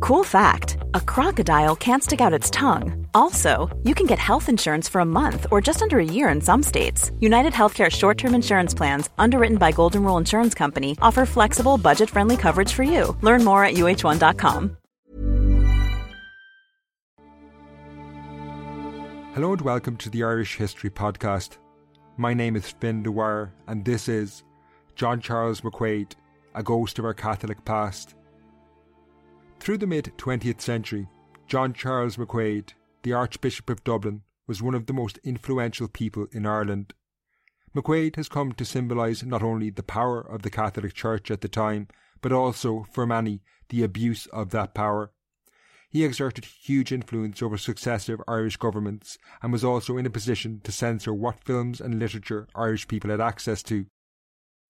Cool fact a crocodile can't stick out its tongue. Also, you can get health insurance for a month or just under a year in some states. United Healthcare short term insurance plans, underwritten by Golden Rule Insurance Company, offer flexible, budget friendly coverage for you. Learn more at uh1.com. Hello and welcome to the Irish History Podcast. My name is Fin Dwyer, and this is John Charles McQuaid, a ghost of our Catholic past. Through the mid 20th century, John Charles McQuaid, the Archbishop of Dublin, was one of the most influential people in Ireland. McQuaid has come to symbolise not only the power of the Catholic Church at the time, but also, for many, the abuse of that power. He exerted huge influence over successive Irish governments and was also in a position to censor what films and literature Irish people had access to.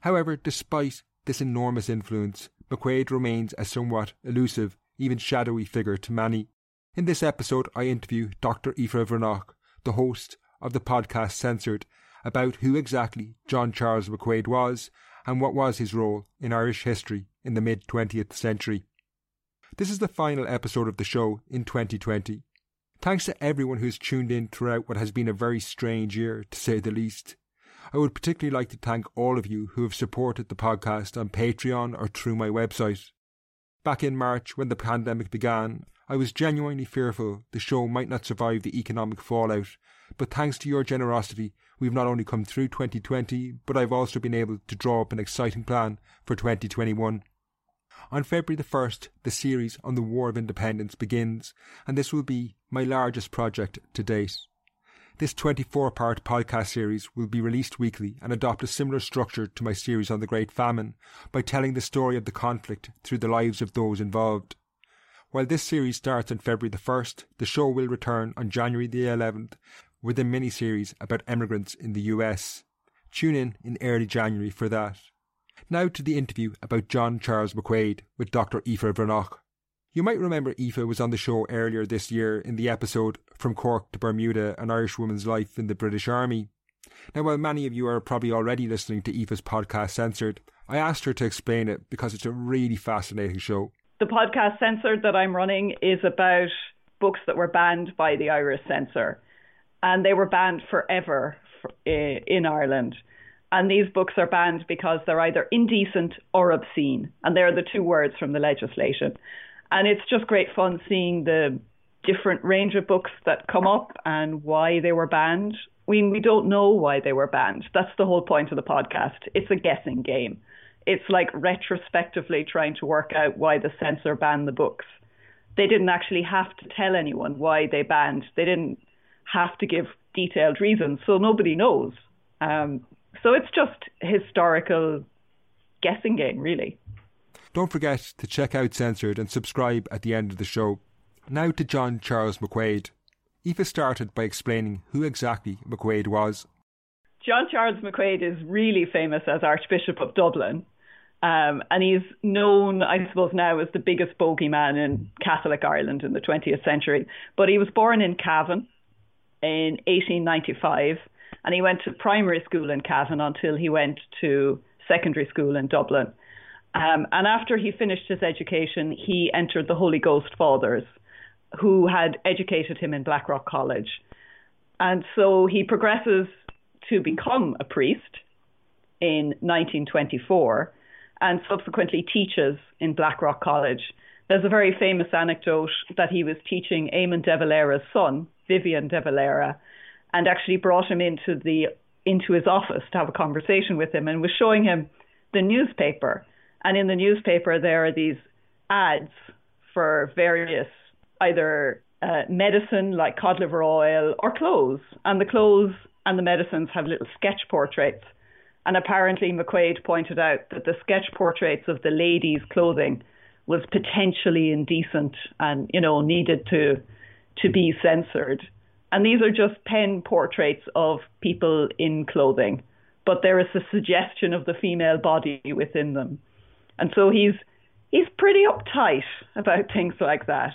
However, despite this enormous influence, McQuaid remains a somewhat elusive, even shadowy figure to many. In this episode, I interview Dr. Aoife Bhreathnach, the host of the podcast Censored, about who exactly John Charles McQuaid was and what was his role in Irish history in the mid 20th century. This is the final episode of the show in 2020. Thanks to everyone who's tuned in throughout what has been a very strange year, to say the least. I would particularly like to thank all of you who have supported the podcast on Patreon or through my website. Back in March, when the pandemic began, I was genuinely fearful the show might not survive the economic fallout, but thanks to your generosity, we've not only come through 2020, but I've also been able to draw up an exciting plan for 2021. On February the 1st, the series on the War of Independence begins, and this will be my largest project to date. This 24 part podcast series will be released weekly and adopt a similar structure to my series on the Great Famine by telling the story of the conflict through the lives of those involved. While this series starts on February the 1st, the show will return on January the 11th with a mini series about emigrants in the US. Tune in in early January for that. Now to the interview about John Charles McQuaid with Dr. Aoife Bhreathnach. You might remember Aoife was on the show earlier this year in the episode From Cork to Bermuda An Irish Woman's Life in the British Army. Now, while many of you are probably already listening to Aoife's podcast Censored, I asked her to explain it because it's a really fascinating show. The podcast Censored that I'm running is about books that were banned by the Irish censor, and they were banned forever eh, in Ireland. And these books are banned because they're either indecent or obscene, and they're the two words from the legislation. And it's just great fun seeing the different range of books that come up and why they were banned. We we don't know why they were banned. That's the whole point of the podcast. It's a guessing game. It's like retrospectively trying to work out why the censor banned the books. They didn't actually have to tell anyone why they banned. They didn't have to give detailed reasons, so nobody knows. Um, so it's just historical guessing game, really. Don't forget to check out Censored and subscribe at the end of the show. Now to John Charles McQuaid. Aoife started by explaining who exactly McQuaid was. John Charles McQuaid is really famous as Archbishop of Dublin. Um, and he's known, I suppose, now as the biggest bogeyman in Catholic Ireland in the 20th century. But he was born in Cavan in 1895, and he went to primary school in Cavan until he went to secondary school in Dublin. Um, and after he finished his education, he entered the Holy Ghost Fathers, who had educated him in Blackrock College. And so he progresses to become a priest in 1924 and subsequently teaches in Blackrock College. There's a very famous anecdote that he was teaching Eamon de Valera's son, Vivian de Valera, and actually brought him into the into his office to have a conversation with him and was showing him the newspaper. And in the newspaper, there are these ads for various either uh, medicine like cod liver oil or clothes. And the clothes and the medicines have little sketch portraits. And apparently, McQuaid pointed out that the sketch portraits of the ladies' clothing was potentially indecent and, you know, needed to to be censored. And these are just pen portraits of people in clothing, but there is a suggestion of the female body within them. And so he's he's pretty uptight about things like that.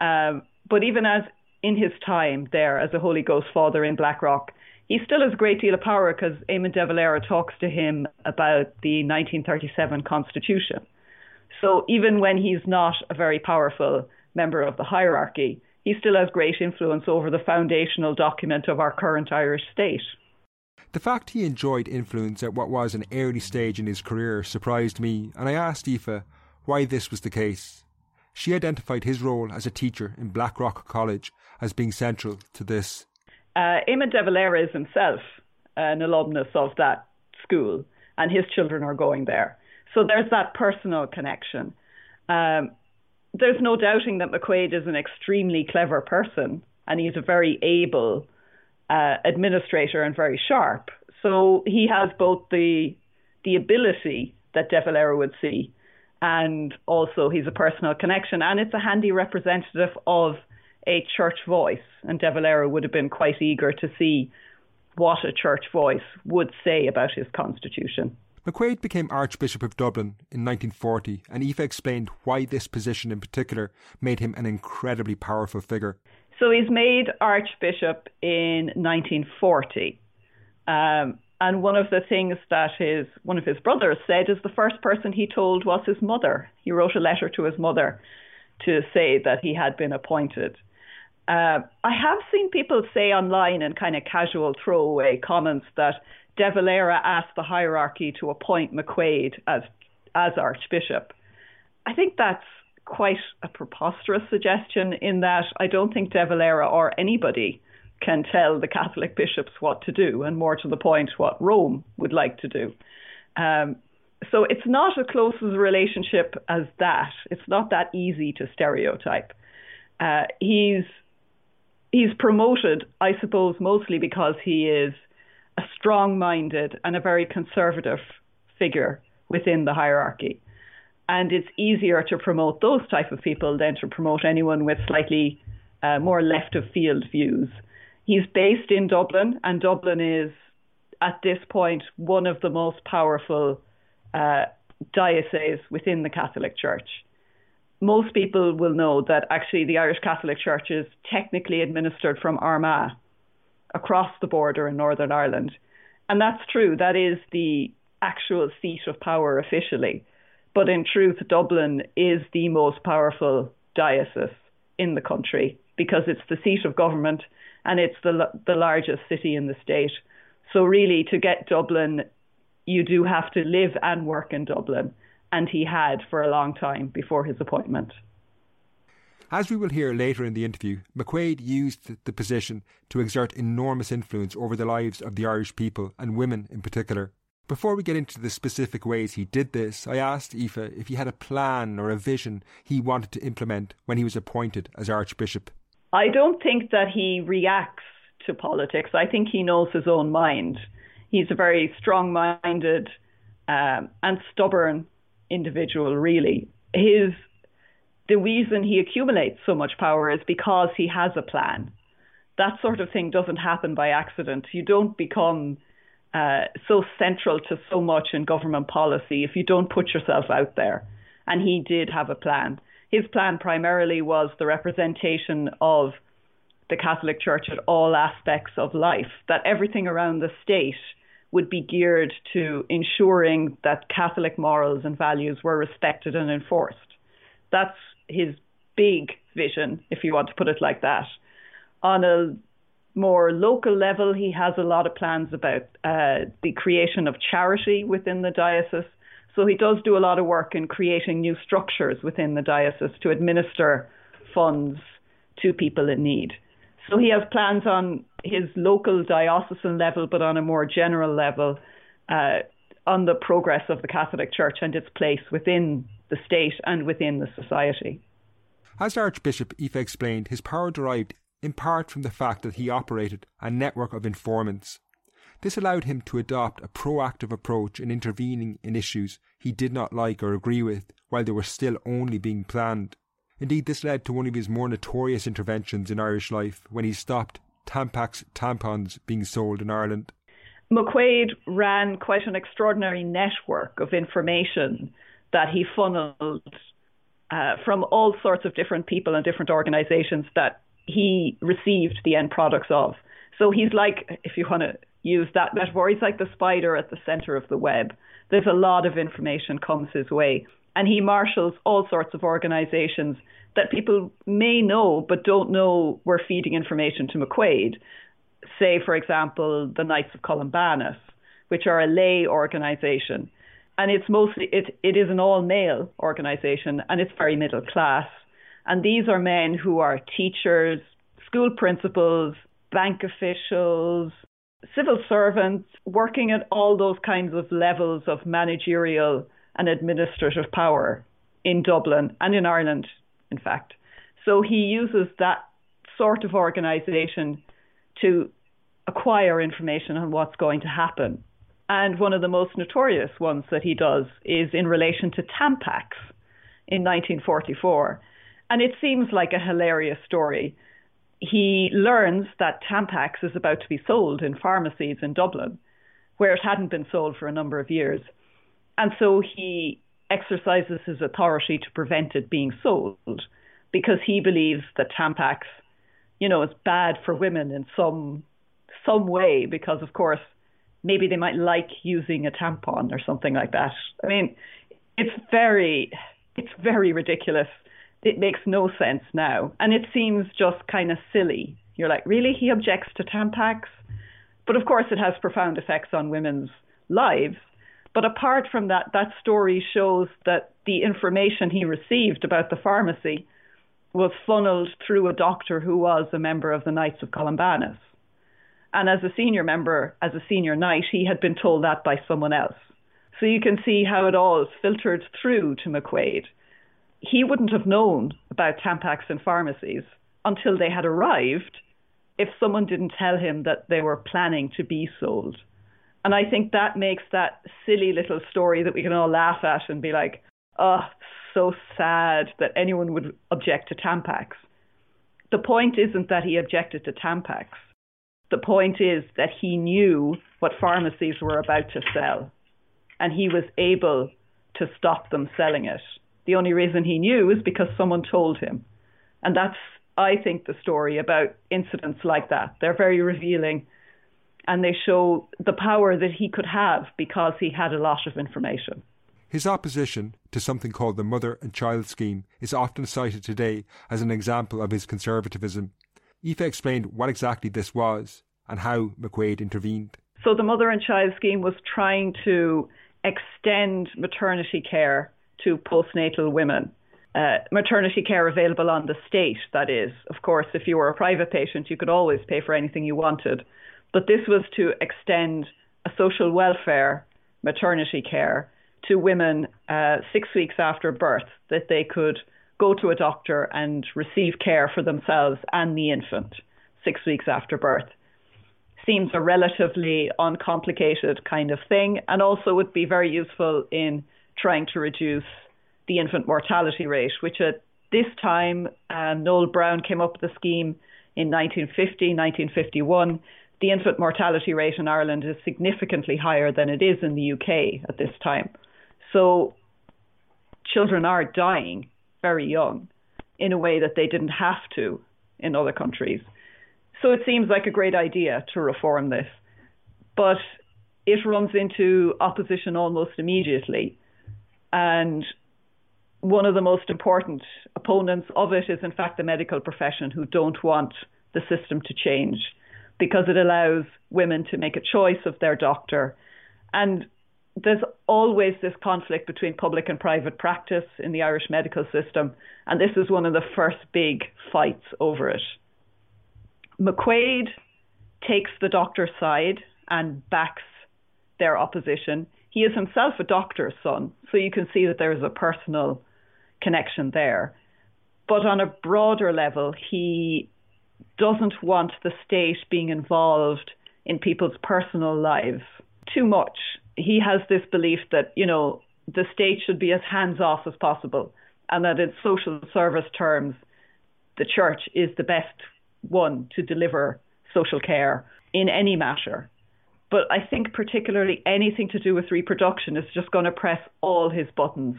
Um, but even as in his time there as a Holy Ghost father in Blackrock, he still has a great deal of power because Eamon de Valera talks to him about the 1937 Constitution. So even when he's not a very powerful member of the hierarchy, he still has great influence over the foundational document of our current Irish state. The fact he enjoyed influence at what was an early stage in his career surprised me, and I asked Aoife why this was the case. She identified his role as a teacher in Blackrock College as being central to this. Uh, Eamon de Valera is himself an alumnus of that school, and his children are going there. So there's that personal connection. Um, there's no doubting that McQuaid is an extremely clever person, and he's a very able uh, administrator and very sharp. So he has both the the ability that De Valera would see, and also he's a personal connection, and it's a handy representative of a church voice. And De Valera would have been quite eager to see what a church voice would say about his constitution. McQuaid became Archbishop of Dublin in 1940, and Aoife explained why this position in particular made him an incredibly powerful figure. So he's made Archbishop in 1940. Um, and one of the things that his one of his brothers said is the first person he told was his mother. He wrote a letter to his mother to say that he had been appointed. Uh, I have seen people say online in kind of casual throwaway comments that De Valera asked the hierarchy to appoint McQuaid as as Archbishop. I think that's quite a preposterous suggestion in that I don't think De Valera or anybody can tell the Catholic bishops what to do, and more to the point, what Rome would like to do. Um, so it's not as close as a relationship as that. It's not that easy to stereotype. Uh, he's he's promoted, I suppose, mostly because he is a strong minded and a very conservative figure within the hierarchy. And it's easier to promote those type of people than to promote anyone with slightly uh, more left of field views. He's based in Dublin, and Dublin is, at this point, one of the most powerful uh, dioceses within the Catholic Church. Most people will know that actually the Irish Catholic Church is technically administered from Armagh, across the border in Northern Ireland. And that's true, that is the actual seat of power officially. But in truth, Dublin is the most powerful diocese in the country because it's the seat of government and it's the the largest city in the state. So really, to get Dublin, you do have to live and work in Dublin, and he had for a long time before his appointment. As we will hear later in the interview, McQuaid used the position to exert enormous influence over the lives of the Irish people and women in particular. Before we get into the specific ways he did this, I asked Aoife if he had a plan or a vision he wanted to implement when he was appointed as Archbishop. I don't think that he reacts to politics. I think he knows his own mind. He's a very strong minded um, and stubborn individual, really. His the reason he accumulates so much power is because he has a plan. That sort of thing doesn't happen by accident. You don't become uh, so central to so much in government policy if you don't put yourself out there. And he did have a plan. His plan primarily was the representation of the Catholic Church at all aspects of life, that everything around the state would be geared to ensuring that Catholic morals and values were respected and enforced. That's his big vision, if you want to put it like that. On a more local level, he has a lot of plans about uh, the creation of charity within the diocese. So he does do a lot of work in creating new structures within the diocese to administer funds to people in need. So he has plans on his local diocesan level, but on a more general level, uh, on the progress of the Catholic Church and its place within the state and within the society. As Archbishop Aoife explained, his power derived in part from the fact that he operated a network of informants. This allowed him to adopt a proactive approach in intervening in issues he did not like or agree with while they were still only being planned. Indeed, this led to one of his more notorious interventions in Irish life when he stopped Tampax tampons being sold in Ireland. McQuaid ran quite an extraordinary network of information that he funneled uh, from all sorts of different people and different organizations that he received the end products of. So he's like, if you want to use that metaphor, he's like the spider at the center of the web. There's a lot of information comes his way. And he marshals all sorts of organizations that people may know but don't know were feeding information to McQuaid. Say, for example, the Knights of Columbanus, which are a lay organization. And it's mostly, it, it is an all male organization and it's very middle class. And these are men who are teachers, school principals, bank officials, civil servants, working at all those kinds of levels of managerial and administrative power in Dublin and in Ireland, in fact. So he uses that sort of organisation to acquire information on what's going to happen. And one of the most notorious ones that he does is in relation to Tampax in 1944. And it seems like a hilarious story. He learns that Tampax is about to be sold in pharmacies in Dublin, where it hadn't been sold for a number of years. And so he exercises his authority to prevent it being sold because he believes that Tampax, you know, is bad for women in some some way because of course maybe they might like using a tampon or something like that. I mean, it's very it's very ridiculous it makes no sense now. And it seems just kind of silly. You're like, really? He objects to Tampax? But of course, it has profound effects on women's lives. But apart from that, that story shows that the information he received about the pharmacy was funneled through a doctor who was a member of the Knights of Columbanus. And as a senior member, as a senior knight, he had been told that by someone else. So you can see how it all filtered through to McQuaid he wouldn't have known about Tampax in pharmacies until they had arrived if someone didn't tell him that they were planning to be sold. And I think that makes that silly little story that we can all laugh at and be like, oh, so sad that anyone would object to Tampax. The point isn't that he objected to Tampax. The point is that he knew what pharmacies were about to sell and he was able to stop them selling it. The only reason he knew is because someone told him. And that's, I think, the story about incidents like that. They're very revealing and they show the power that he could have because he had a lot of information. His opposition to something called the mother and child scheme is often cited today as an example of his conservatism. Aoife explained what exactly this was and how McQuaid intervened. So, the mother and child scheme was trying to extend maternity care to postnatal women. Uh, maternity care available on the state, that is. Of course, if you were a private patient, you could always pay for anything you wanted. But this was to extend a social welfare maternity care to women uh, six weeks after birth, that they could go to a doctor and receive care for themselves and the infant six weeks after birth. Seems a relatively uncomplicated kind of thing, and also would be very useful in trying to reduce the infant mortality rate, which at this time, uh, Noel Browne came up with the scheme in 1950, 1951. The infant mortality rate in Ireland is significantly higher than it is in the UK at this time. So children are dying very young in a way that they didn't have to in other countries. So it seems like a great idea to reform this. But it runs into opposition almost immediately and one of the most important opponents of it is, in fact, the medical profession who don't want the system to change because it allows women to make a choice of their doctor. And there's always this conflict between public and private practice in the Irish medical system, and this is one of the first big fights over it. McQuaid takes the doctor's side and backs their opposition He is himself a doctor's son, so you can see that there is a personal connection there. But on a broader level, he doesn't want the state being involved in people's personal lives too much. He has this belief that, you know, the state should be as hands off as possible and that in social service terms, the church is the best one to deliver social care in any matter. But I think particularly anything to do with reproduction is just going to press all his buttons.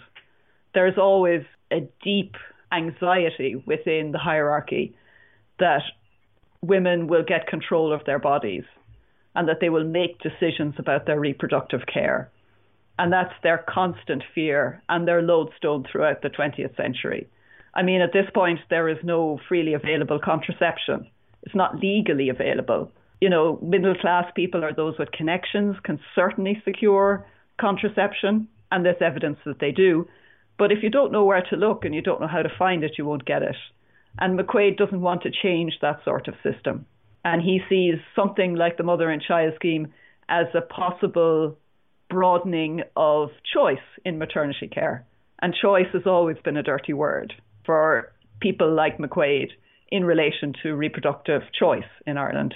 There's always a deep anxiety within the hierarchy that women will get control of their bodies and that they will make decisions about their reproductive care. And that's their constant fear and their lodestone throughout the 20th century. I mean, at this point, there is no freely available contraception. It's not legally available. You know, middle class people or those with connections can certainly secure contraception, and there's evidence that they do. But if you don't know where to look and you don't know how to find it, you won't get it. And McQuaid doesn't want to change that sort of system. And he sees something like the mother and child scheme as a possible broadening of choice in maternity care. And choice has always been a dirty word for people like McQuaid in relation to reproductive choice in Ireland.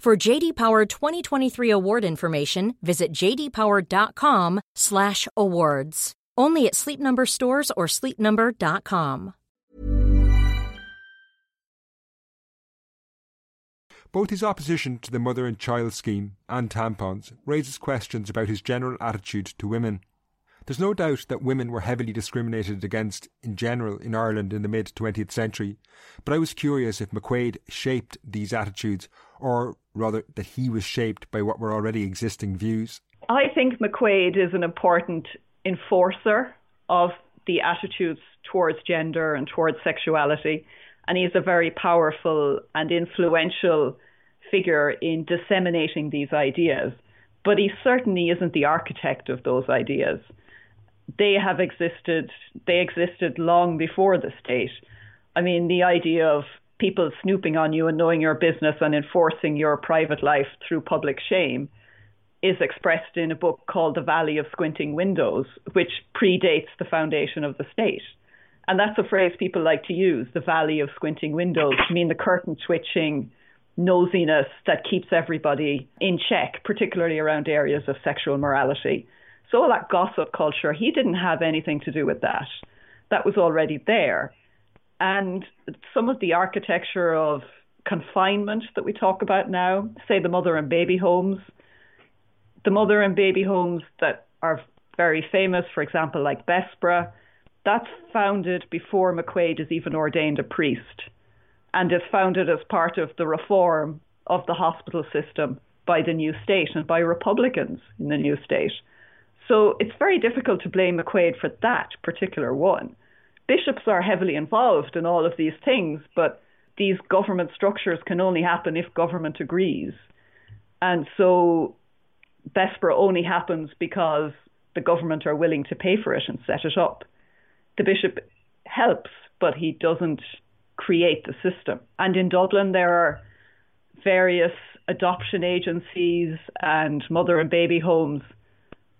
For JD Power 2023 award information, visit jdpower.com/awards. Only at Sleep Number stores or sleepnumber.com. Both his opposition to the mother and child scheme and tampons raises questions about his general attitude to women. There's no doubt that women were heavily discriminated against in general in Ireland in the mid 20th century, but I was curious if McQuaid shaped these attitudes, or rather that he was shaped by what were already existing views. I think McQuaid is an important enforcer of the attitudes towards gender and towards sexuality. And he's a very powerful and influential figure in disseminating these ideas. But he certainly isn't the architect of those ideas. They have existed, they existed long before the state. I mean, the idea of people snooping on you and knowing your business and enforcing your private life through public shame is expressed in a book called The Valley of Squinting Windows, which predates the foundation of the state. And that's a phrase people like to use, the valley of squinting windows, to mean the curtain twitching nosiness that keeps everybody in check, particularly around areas of sexual morality. So all that gossip culture, he didn't have anything to do with that. That was already there. And some of the architecture of confinement that we talk about now, say the mother and baby homes, the mother and baby homes that are very famous, for example, like Bessborough, that's founded before McQuaid is even ordained a priest and is founded as part of the reform of the hospital system by the new state and by Republicans in the new state. So it's very difficult to blame McQuaid for that particular one. Bishops are heavily involved in all of these things, but these government structures can only happen if government agrees. And so Bessborough only happens because the government are willing to pay for it and set it up. The bishop helps, but he doesn't create the system. And in Dublin, there are various adoption agencies and mother and baby homes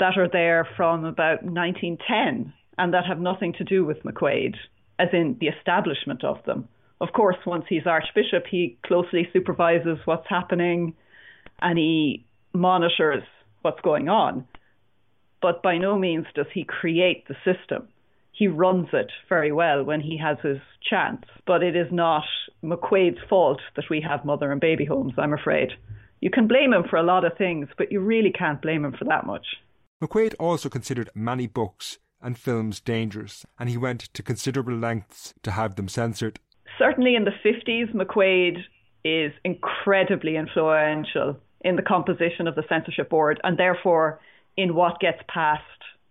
that are there from about 1910 and that have nothing to do with McQuaid, as in the establishment of them. Of course, once he's Archbishop, he closely supervises what's happening and he monitors what's going on. But by no means does he create the system. He runs it very well when he has his chance. But it is not McQuaid's fault that we have mother and baby homes, I'm afraid. You can blame him for a lot of things, but you really can't blame him for that much. McQuaid also considered many books and films dangerous, and he went to considerable lengths to have them censored. Certainly in the 50s, McQuaid is incredibly influential in the composition of the censorship board and therefore in what gets passed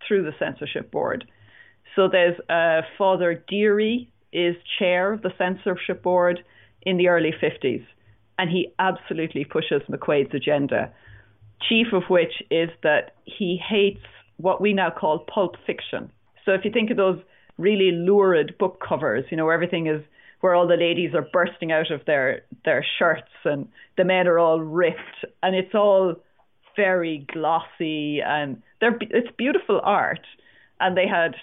through the censorship board. So there's uh, Father Deary is chair of the censorship board in the early 50s, and he absolutely pushes McQuaid's agenda. Chief of which is that he hates what we now call pulp fiction. So if you think of those really lurid book covers, you know, where everything is where all the ladies are bursting out of their their shirts and the men are all ripped and it's all very glossy and they're it's beautiful art and they had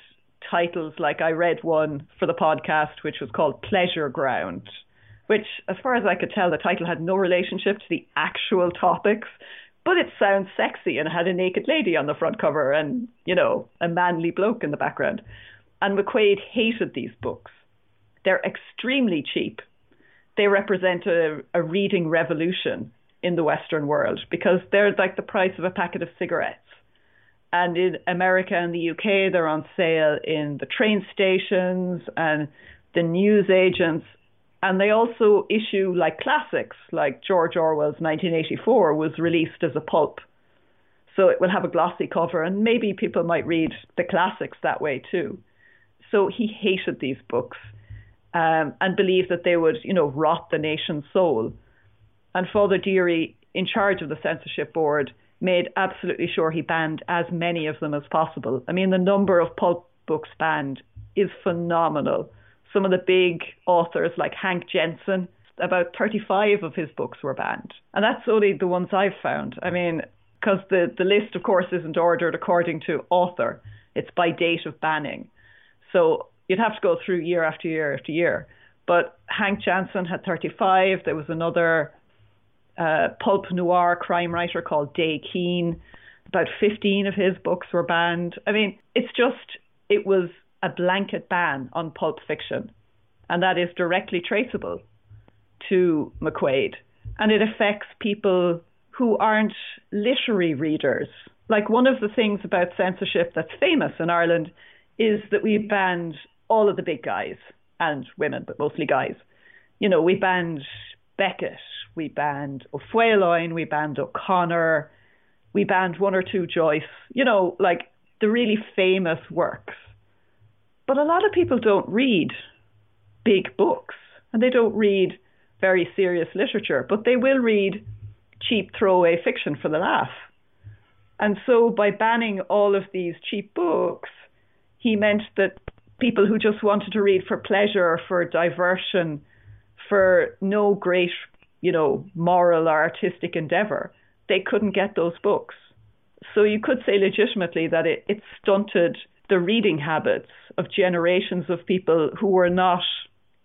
titles like I read one for the podcast which was called Pleasure Ground which as far as I could tell the title had no relationship to the actual topics but it sounds sexy and had a naked lady on the front cover and you know a manly bloke in the background and McQuaid hated these books they're extremely cheap. They represent a, a reading revolution in the Western world because they're like the price of a packet of cigarettes. And in America and the UK, they're on sale in the train stations and the news agents. And they also issue like classics, like George Orwell's 1984 was released as a pulp. So it will have a glossy cover, and maybe people might read the classics that way too. So he hated these books um, and believed that they would, you know, rot the nation's soul. And Father Deary, in charge of the censorship board, made absolutely sure he banned as many of them as possible. I mean, the number of pulp books banned is phenomenal. Some of the big authors, like Hank Janson, about 35 of his books were banned. And that's only the ones I've found. I mean, because the, the list, of course, isn't ordered according to author, it's by date of banning. So you'd have to go through year after year after year. But Hank Janson had 35. There was another uh, pulp noir crime writer called Day Keane. About 15 of his books were banned. I mean, it's just, it was a blanket ban on pulp fiction. And that is directly traceable to McQuaid. And it affects people who aren't literary readers. Like one of the things about censorship that's famous in Ireland is that we banned all of the big guys and women, but mostly guys. You know, we banned Beckett, we banned O'Faolain, we banned O'Connor, we banned one or two Joyce, you know, like the really famous works. But a lot of people don't read big books and they don't read very serious literature, but they will read cheap throwaway fiction for the laugh. And so by banning all of these cheap books, he meant that people who just wanted to read for pleasure, for diversion, for no great, you know, moral or artistic endeavor, they couldn't get those books. So you could say legitimately that it, it stunted the reading habits of generations of people who were not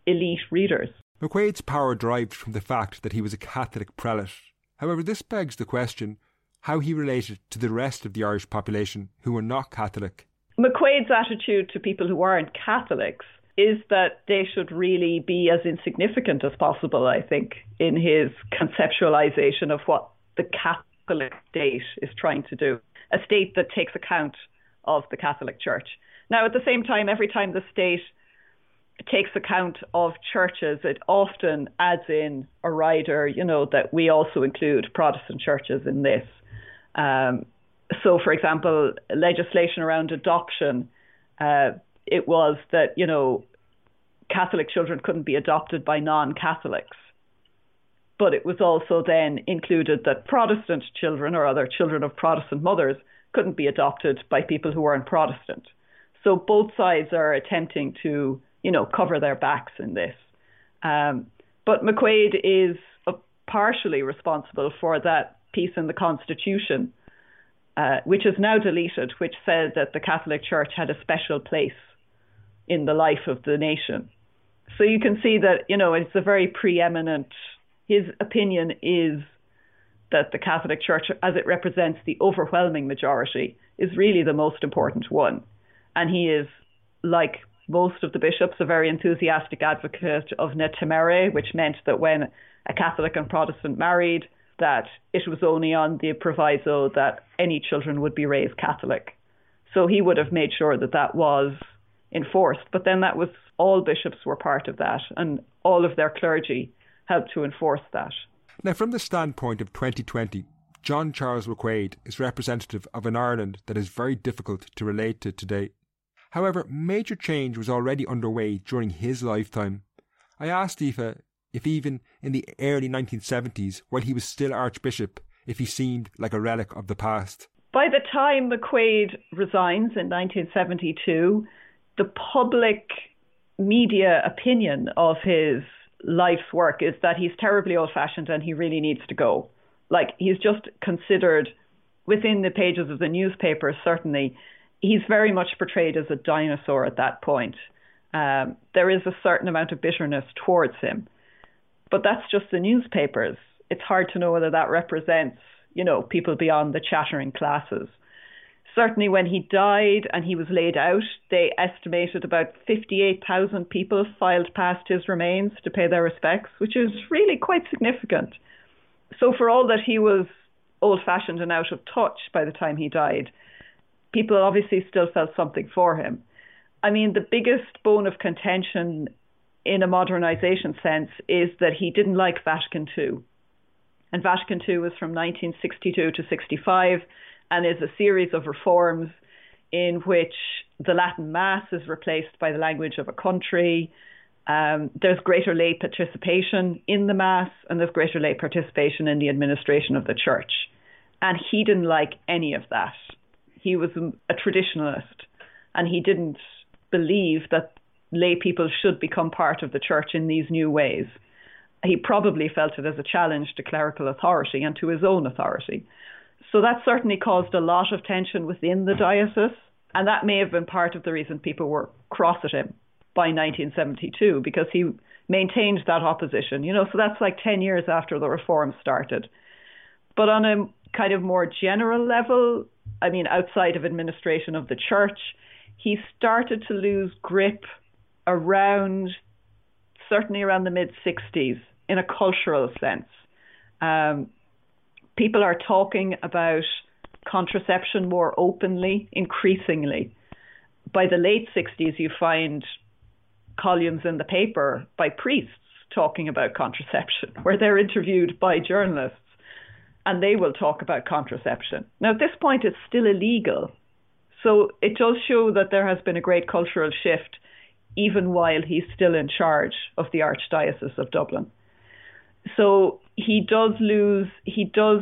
elite readers. McQuaid's power derived from the fact that he was a Catholic prelate. However, this begs the question how he related to the rest of the Irish population who were not Catholic McQuaid's attitude to people who aren't Catholics is that they should really be as insignificant as possible, I think, in his conceptualization of what the Catholic state is trying to do. A state that takes account of the Catholic Church. Now, at the same time, every time the state takes account of churches, it often adds in a rider, you know, that we also include Protestant churches in this. Um, so, for example, legislation around adoption, uh, it was that, you know, Catholic children couldn't be adopted by non Catholics. But it was also then included that Protestant children or other children of Protestant mothers couldn't be adopted by people who weren't Protestant. So both sides are attempting to, you know, cover their backs in this. Um, but McQuaid is partially responsible for that piece in the Constitution uh, which is now deleted, which said that the Catholic Church had a special place in the life of the nation. So you can see that, you know, it's a very preeminent, his opinion is that the Catholic Church, as it represents the overwhelming majority, is really the most important one. And he is, like most of the bishops, a very enthusiastic advocate of ne temere, which meant that when a Catholic and Protestant married, that it was only on the proviso that any children would be raised Catholic. So he would have made sure that that was enforced. But then that was all bishops were part of that, and all of their clergy helped to enforce that. Now, from the standpoint of 2020, John Charles McQuaid is representative of an Ireland that is very difficult to relate to today. However, major change was already underway during his lifetime. I asked Aoife if even in the early 1970s, while he was still Archbishop, if he seemed like a relic of the past. By the time McQuaid resigns in 1972, the public media opinion of his life's work is that he's terribly old fashioned and he really needs to go. Like he's just considered within the pages of the newspaper, certainly, he's very much portrayed as a dinosaur at that point. Um, there is a certain amount of bitterness towards him. But that's just the newspapers. It's hard to know whether that represents, you know, people beyond the chattering classes. Certainly, when he died and he was laid out, they estimated about 58,000 people filed past his remains to pay their respects, which is really quite significant. So, for all that he was old fashioned and out of touch by the time he died, people obviously still felt something for him. I mean, the biggest bone of contention in a modernization sense is that he didn't like Vatican II. And Vatican II was from 1962 to 65 and is a series of reforms in which the Latin Mass is replaced by the language of a country. Um, there's greater lay participation in the Mass, and there's greater lay participation in the administration of the church. And he didn't like any of that. He was a traditionalist, and he didn't believe that lay people should become part of the church in these new ways. He probably felt it as a challenge to clerical authority and to his own authority. So that certainly caused a lot of tension within the diocese, and that may have been part of the reason people were cross at him by 1972 because he maintained that opposition. You know, so that's like 10 years after the reform started. But on a kind of more general level, I mean, outside of administration of the church, he started to lose grip around certainly around the mid 60s in a cultural sense. Um, people are talking about contraception more openly, increasingly. By the late 60s, you find columns in the paper by priests talking about contraception, where they're interviewed by journalists and they will talk about contraception. Now, at this point, it's still illegal. So it does show that there has been a great cultural shift, even while he's still in charge of the Archdiocese of Dublin. So he does lose, he does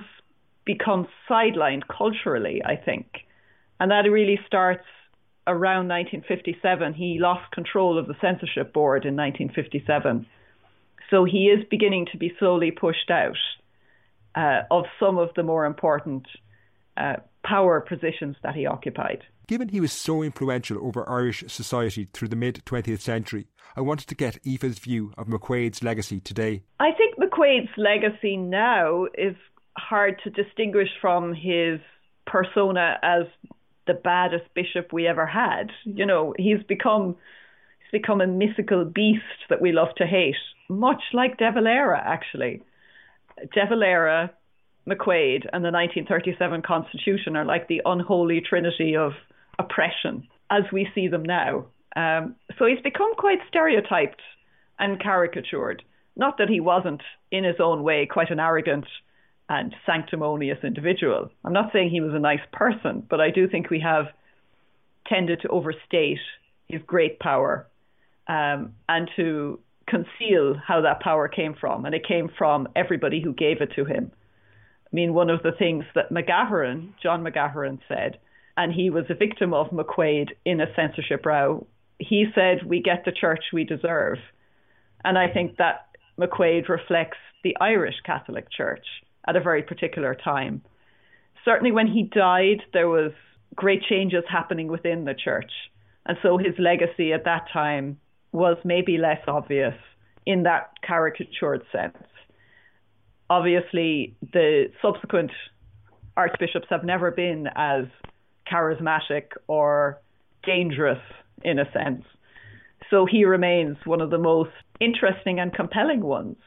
become sidelined culturally, I think. And that really starts around 1957. He lost control of the censorship board in 1957. So he is beginning to be slowly pushed out uh, of some of the more important uh, power positions that he occupied. Given he was so influential over Irish society through the mid 20th century, I wanted to get Aoife's view of McQuaid's legacy today. I think McQuaid's legacy now is hard to distinguish from his persona as the baddest bishop we ever had. You know, he's become he's become a mythical beast that we love to hate, much like De Valera actually. De Valera, McQuaid, and the 1937 Constitution are like the unholy trinity of oppression as we see them now. Um, so he's become quite stereotyped and caricatured. Not that he wasn't, in his own way, quite an arrogant and sanctimonious individual. I'm not saying he was a nice person, but I do think we have tended to overstate his great power um, and to conceal how that power came from. And it came from everybody who gave it to him. I mean, one of the things that McGahern, John McGahern, said, and he was a victim of McQuaid in a censorship row, he said, We get the church we deserve. And I think that McQuaid reflects the Irish Catholic Church at a very particular time. Certainly, when he died, there was great changes happening within the church, and so his legacy at that time was maybe less obvious in that caricatured sense. obviously, the subsequent archbishops have never been as charismatic or dangerous in a sense. So he remains one of the most interesting and compelling ones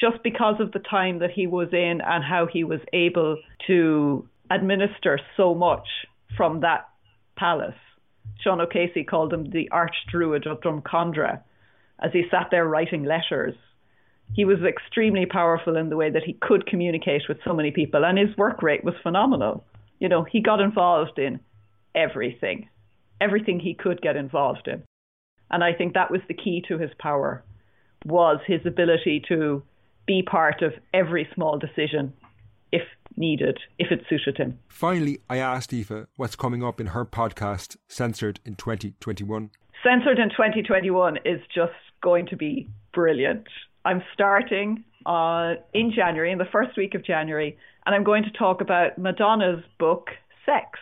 just because of the time that he was in and how he was able to administer so much from that palace. Sean O'Casey called him the archdruid of Drumcondra as he sat there writing letters. He was extremely powerful in the way that he could communicate with so many people, and his work rate was phenomenal. You know, he got involved in everything, everything he could get involved in. And I think that was the key to his power was his ability to be part of every small decision if needed, if it suited him. Finally, I asked Eva what's coming up in her podcast, Censored in 2021. Censored in 2021 is just going to be brilliant. I'm starting uh, in January, in the first week of January, and I'm going to talk about Madonna's book, Sex,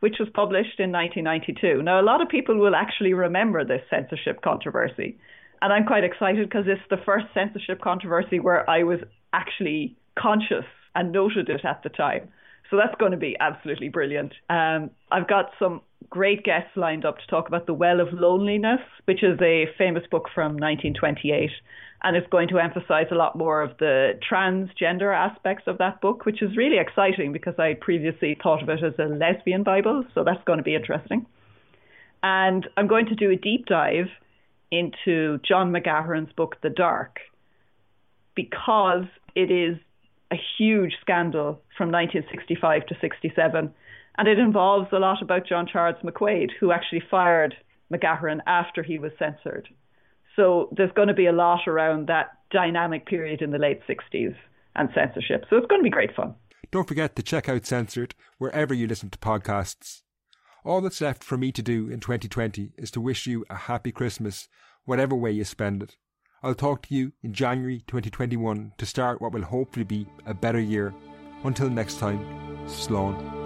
which was published in 1992. Now, a lot of people will actually remember this censorship controversy. And I'm quite excited because it's the first censorship controversy where I was actually conscious and noted it at the time. So that's going to be absolutely brilliant. Um, I've got some great guests lined up to talk about The Well of Loneliness, which is a famous book from 1928. And it's going to emphasize a lot more of the transgender aspects of that book, which is really exciting because I previously thought of it as a lesbian Bible. So that's going to be interesting. And I'm going to do a deep dive into John McGahern's book, The Dark, because it is a huge scandal from 1965 to 67. And it involves a lot about John Charles McQuaid, who actually fired McGahern after he was censored. So there's going to be a lot around that dynamic period in the late 60s and censorship. So it's going to be great fun. Don't forget to check out Censored wherever you listen to podcasts. All that's left for me to do in 2020 is to wish you a happy Christmas, whatever way you spend it. I'll talk to you in January 2021 to start what will hopefully be a better year. Until next time, Slán.